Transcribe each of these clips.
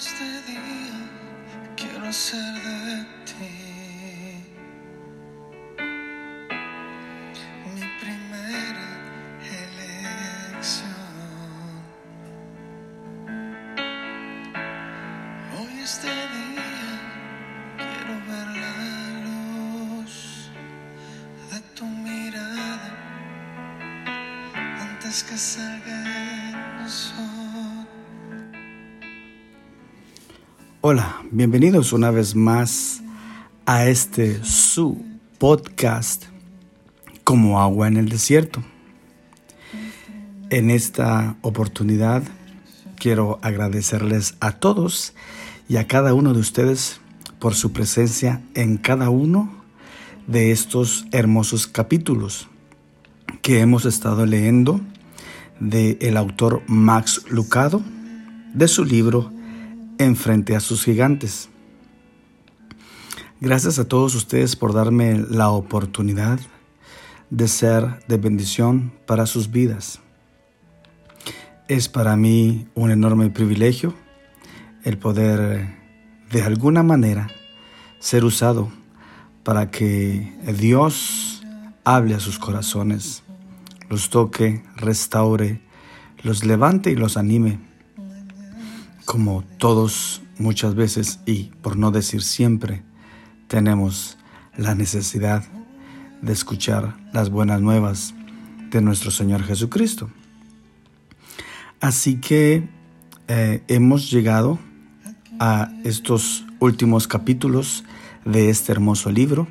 este día quiero ser de ti. Hola, bienvenidos una vez más a este su podcast como agua en el desierto. En esta oportunidad quiero agradecerles a todos y a cada uno de ustedes por su presencia en cada uno de estos hermosos capítulos que hemos estado leyendo de el autor Max Lucado de su libro Enfrente a sus gigantes. Gracias a todos ustedes por darme la oportunidad de ser de bendición para sus vidas. Es para mí un enorme privilegio el poder de alguna manera ser usado para que Dios hable a sus corazones, los toque, restaure, los levante y los anime como todos muchas veces y por no decir siempre, tenemos la necesidad de escuchar las buenas nuevas de nuestro Señor Jesucristo. Así que eh, hemos llegado a estos últimos capítulos de este hermoso libro.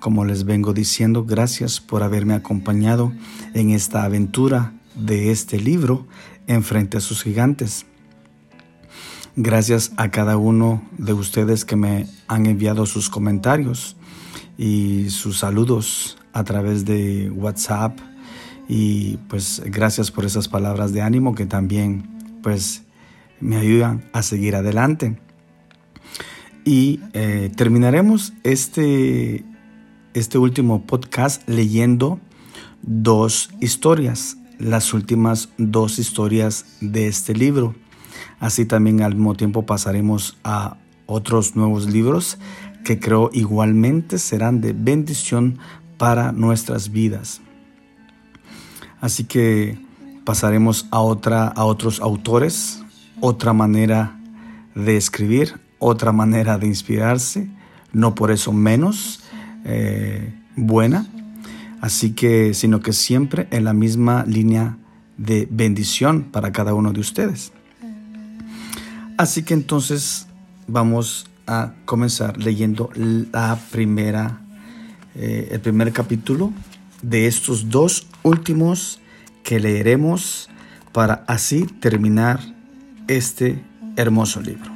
Como les vengo diciendo, gracias por haberme acompañado en esta aventura de este libro en frente a sus gigantes. Gracias a cada uno de ustedes que me han enviado sus comentarios y sus saludos a través de WhatsApp y pues gracias por esas palabras de ánimo que también pues me ayudan a seguir adelante. Y eh, terminaremos este, este último podcast leyendo dos historias, las últimas dos historias de este libro. Así también al mismo tiempo pasaremos a otros nuevos libros que creo igualmente serán de bendición para nuestras vidas. Así que pasaremos a, otra, a otros autores, otra manera de escribir, otra manera de inspirarse, no por eso menos eh, buena, así que sino que siempre en la misma línea de bendición para cada uno de ustedes. Así que entonces vamos a comenzar leyendo la primera, eh, el primer capítulo de estos dos últimos que leeremos para así terminar este hermoso libro.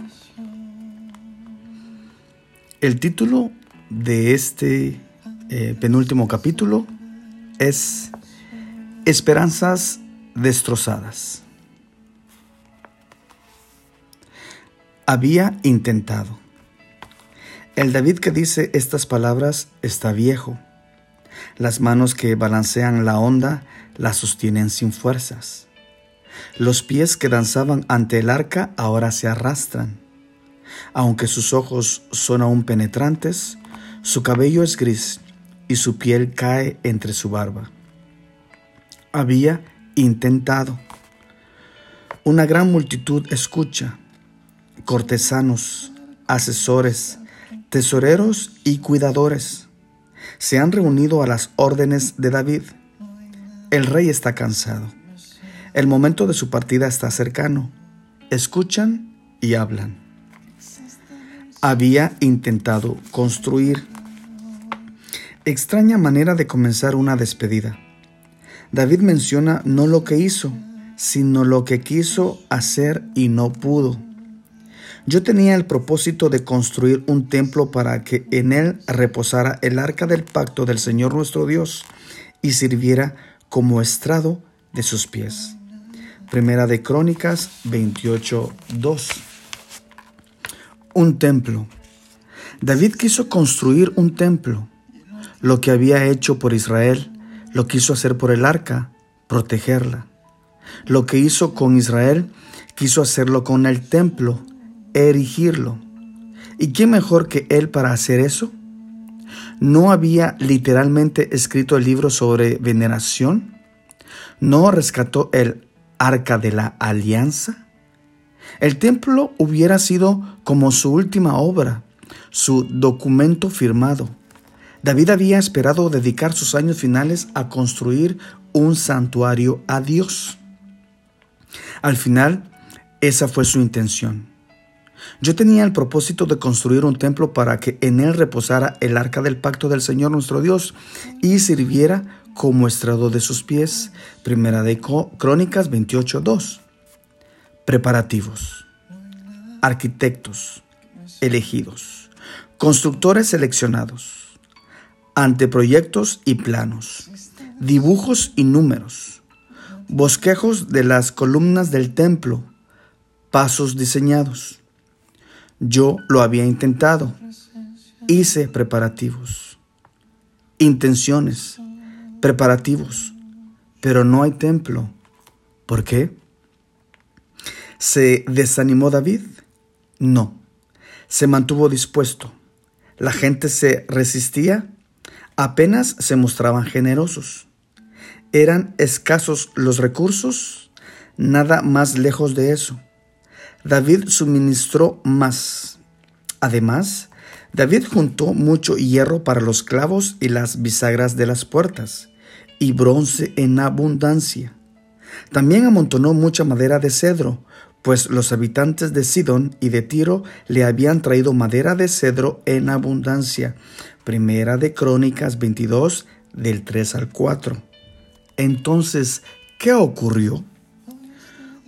El título de este eh, penúltimo capítulo es Esperanzas destrozadas. Había intentado. El David que dice estas palabras está viejo. Las manos que balancean la onda la sostienen sin fuerzas. Los pies que danzaban ante el arca ahora se arrastran. Aunque sus ojos son aún penetrantes, su cabello es gris y su piel cae entre su barba. Había intentado. Una gran multitud escucha cortesanos, asesores, tesoreros y cuidadores se han reunido a las órdenes de David. El rey está cansado. El momento de su partida está cercano. Escuchan y hablan. Había intentado construir. Extraña manera de comenzar una despedida. David menciona no lo que hizo, sino lo que quiso hacer y no pudo. Yo tenía el propósito de construir un templo para que en él reposara el arca del pacto del Señor nuestro Dios y sirviera como estrado de sus pies. Primera de Crónicas 28:2. Un templo. David quiso construir un templo. Lo que había hecho por Israel, lo quiso hacer por el arca, protegerla. Lo que hizo con Israel, quiso hacerlo con el templo, erigirlo. ¿Y quién mejor que él para hacer eso? ¿No había literalmente escrito el libro sobre veneración? ¿No rescató el arca de la alianza? El templo hubiera sido como su última obra, su documento firmado. David había esperado dedicar sus años finales a construir un santuario a Dios. Al final, esa fue su intención. Yo tenía el propósito de construir un templo para que en él reposara el arca del pacto del Señor nuestro Dios y sirviera como estrado de sus pies. Primera de Crónicas 28.2. Preparativos. Arquitectos elegidos. Constructores seleccionados. Anteproyectos y planos. Dibujos y números. Bosquejos de las columnas del templo. Pasos diseñados. Yo lo había intentado. Hice preparativos. Intenciones. Preparativos. Pero no hay templo. ¿Por qué? ¿Se desanimó David? No. Se mantuvo dispuesto. La gente se resistía. Apenas se mostraban generosos. ¿Eran escasos los recursos? Nada más lejos de eso. David suministró más. Además, David juntó mucho hierro para los clavos y las bisagras de las puertas, y bronce en abundancia. También amontonó mucha madera de cedro, pues los habitantes de Sidón y de Tiro le habían traído madera de cedro en abundancia. Primera de Crónicas 22, del 3 al 4. Entonces, ¿qué ocurrió?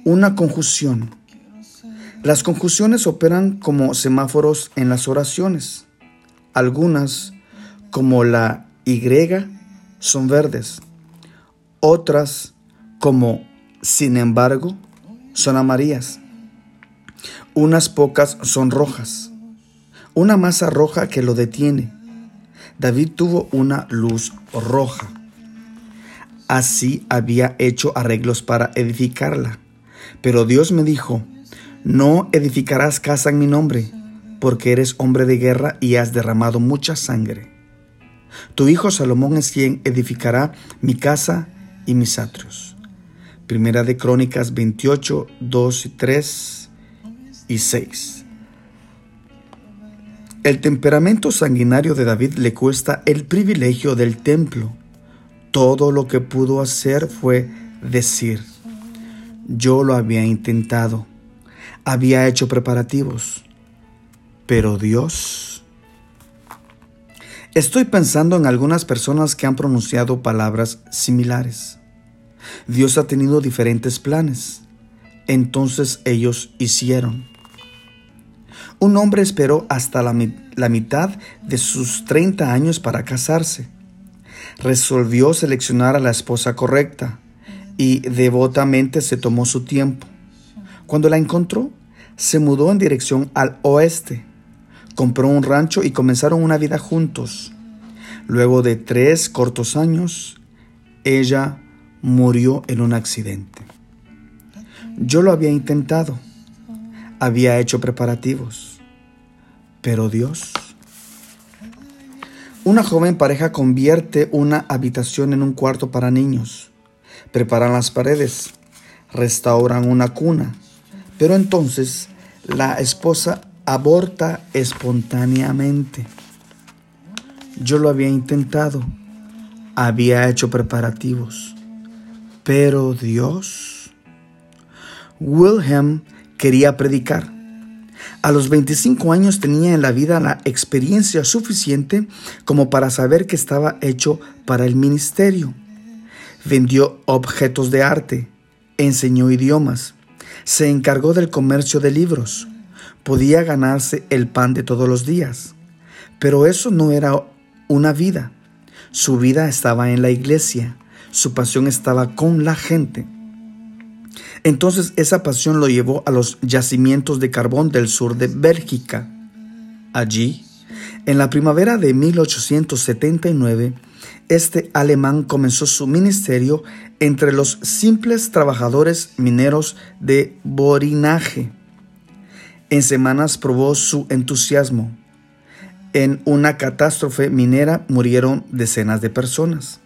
Una conjunción. Las conjunciones operan como semáforos en las oraciones. Algunas, como la Y, son verdes. Otras, como sin embargo, son amarillas. Unas pocas son rojas. Una masa roja que lo detiene. David tuvo una luz roja. Así había hecho arreglos para edificarla. Pero Dios me dijo, no edificarás casa en mi nombre, porque eres hombre de guerra y has derramado mucha sangre. Tu hijo Salomón es quien edificará mi casa y mis atrios. Primera de Crónicas 28, 2 y 3 y 6. El temperamento sanguinario de David le cuesta el privilegio del templo todo lo que pudo hacer fue decir, yo lo había intentado, había hecho preparativos, pero Dios... Estoy pensando en algunas personas que han pronunciado palabras similares. Dios ha tenido diferentes planes, entonces ellos hicieron. Un hombre esperó hasta la, la mitad de sus 30 años para casarse resolvió seleccionar a la esposa correcta y devotamente se tomó su tiempo. Cuando la encontró, se mudó en dirección al oeste, compró un rancho y comenzaron una vida juntos. Luego de tres cortos años, ella murió en un accidente. Yo lo había intentado, había hecho preparativos, pero Dios una joven pareja convierte una habitación en un cuarto para niños. Preparan las paredes, restauran una cuna, pero entonces la esposa aborta espontáneamente. Yo lo había intentado, había hecho preparativos, pero Dios. Wilhelm quería predicar a los 25 años tenía en la vida la experiencia suficiente como para saber que estaba hecho para el ministerio. Vendió objetos de arte, enseñó idiomas, se encargó del comercio de libros, podía ganarse el pan de todos los días. Pero eso no era una vida. Su vida estaba en la iglesia, su pasión estaba con la gente. Entonces esa pasión lo llevó a los yacimientos de carbón del sur de Bélgica. Allí, en la primavera de 1879, este alemán comenzó su ministerio entre los simples trabajadores mineros de borinaje. En semanas probó su entusiasmo. En una catástrofe minera murieron decenas de personas.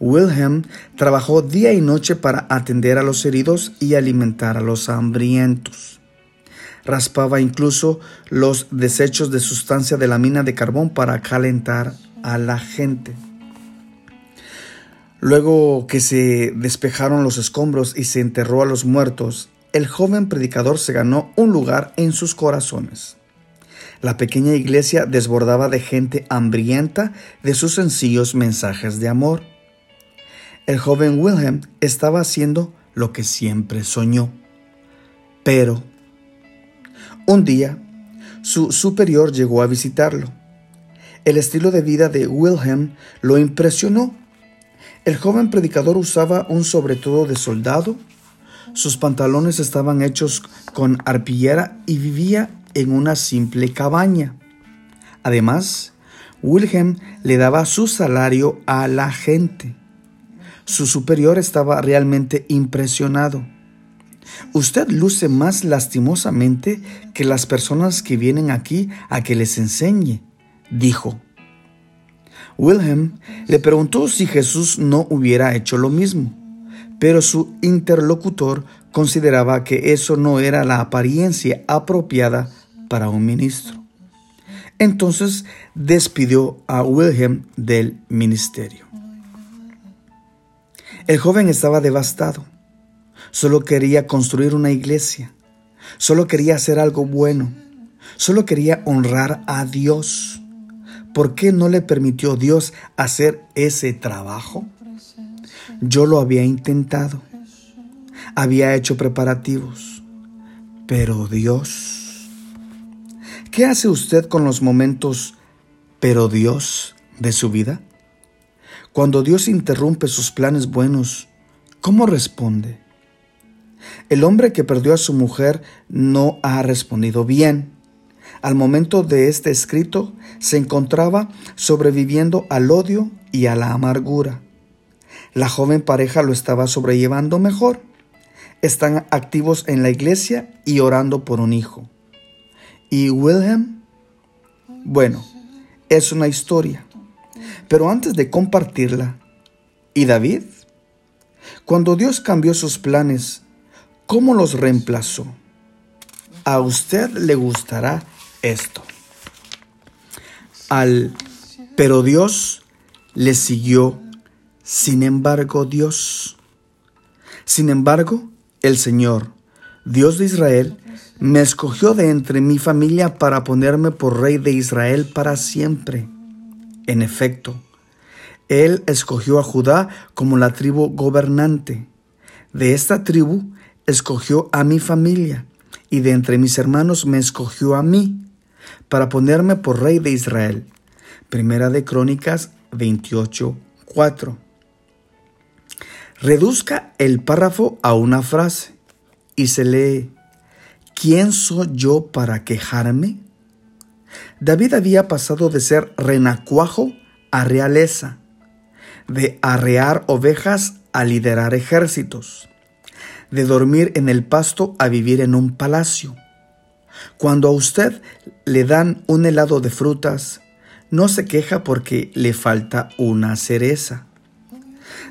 Wilhelm trabajó día y noche para atender a los heridos y alimentar a los hambrientos. Raspaba incluso los desechos de sustancia de la mina de carbón para calentar a la gente. Luego que se despejaron los escombros y se enterró a los muertos, el joven predicador se ganó un lugar en sus corazones. La pequeña iglesia desbordaba de gente hambrienta de sus sencillos mensajes de amor. El joven Wilhelm estaba haciendo lo que siempre soñó. Pero un día, su superior llegó a visitarlo. El estilo de vida de Wilhelm lo impresionó. El joven predicador usaba un sobretodo de soldado, sus pantalones estaban hechos con arpillera y vivía en una simple cabaña. Además, Wilhelm le daba su salario a la gente. Su superior estaba realmente impresionado. Usted luce más lastimosamente que las personas que vienen aquí a que les enseñe, dijo. Wilhelm le preguntó si Jesús no hubiera hecho lo mismo, pero su interlocutor consideraba que eso no era la apariencia apropiada para un ministro. Entonces despidió a Wilhelm del ministerio. El joven estaba devastado. Solo quería construir una iglesia. Solo quería hacer algo bueno. Solo quería honrar a Dios. ¿Por qué no le permitió Dios hacer ese trabajo? Yo lo había intentado. Había hecho preparativos. Pero Dios... ¿Qué hace usted con los momentos pero Dios de su vida? Cuando Dios interrumpe sus planes buenos, ¿cómo responde? El hombre que perdió a su mujer no ha respondido bien. Al momento de este escrito se encontraba sobreviviendo al odio y a la amargura. La joven pareja lo estaba sobrellevando mejor. Están activos en la iglesia y orando por un hijo. ¿Y Wilhelm? Bueno, es una historia. Pero antes de compartirla, ¿y David? Cuando Dios cambió sus planes, ¿Cómo los reemplazó? A usted le gustará esto. Al pero Dios le siguió, sin embargo Dios. Sin embargo, el Señor, Dios de Israel, me escogió de entre mi familia para ponerme por rey de Israel para siempre. En efecto, Él escogió a Judá como la tribu gobernante. De esta tribu escogió a mi familia y de entre mis hermanos me escogió a mí para ponerme por rey de Israel. Primera de Crónicas 28, 4. Reduzca el párrafo a una frase y se lee, ¿quién soy yo para quejarme? David había pasado de ser renacuajo a realeza, de arrear ovejas a liderar ejércitos de dormir en el pasto a vivir en un palacio. Cuando a usted le dan un helado de frutas, no se queja porque le falta una cereza.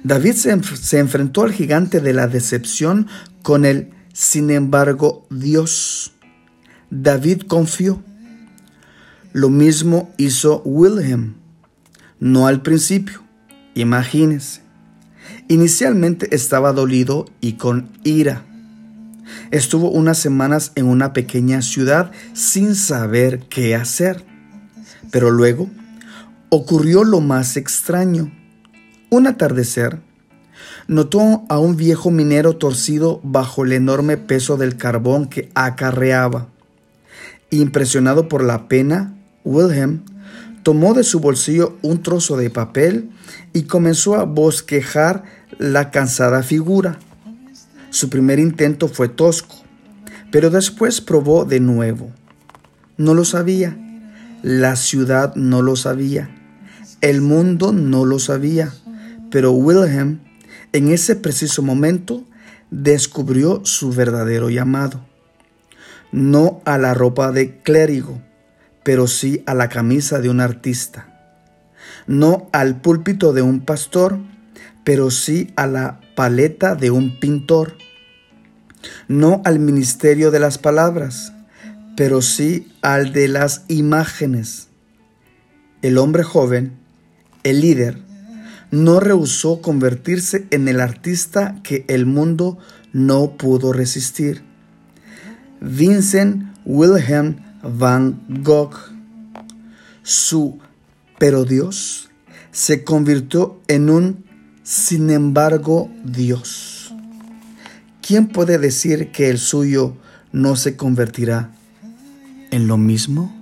David se, enfrentó al gigante de la decepción con el sin embargo Dios. David confió. Lo mismo hizo Wilhelm. No al principio. Imagínese. Inicialmente estaba dolido y con ira. Estuvo unas semanas en una pequeña ciudad sin saber qué hacer. Pero luego ocurrió lo más extraño. Un atardecer, notó a un viejo minero torcido bajo el enorme peso del carbón que acarreaba. Impresionado por la pena, Wilhelm tomó de su bolsillo un trozo de papel y comenzó a bosquejar la cansada figura. Su primer intento fue tosco, pero después probó de nuevo. No lo sabía, la ciudad no lo sabía, el mundo no lo sabía, pero Wilhelm en ese preciso momento descubrió su verdadero llamado. no a la ropa de clérigo, pero sí a la camisa de un artista, no al púlpito de un pastor, pero sí a la paleta de un pintor, no al ministerio de las palabras, pero sí al de las imágenes. El hombre joven, el líder, no rehusó convertirse en el artista que el mundo no pudo resistir. Vincent Wilhelm van Gogh. Su pero Dios se convirtió en un sin embargo Dios. ¿Quién puede decir que el suyo no se convertirá en lo mismo?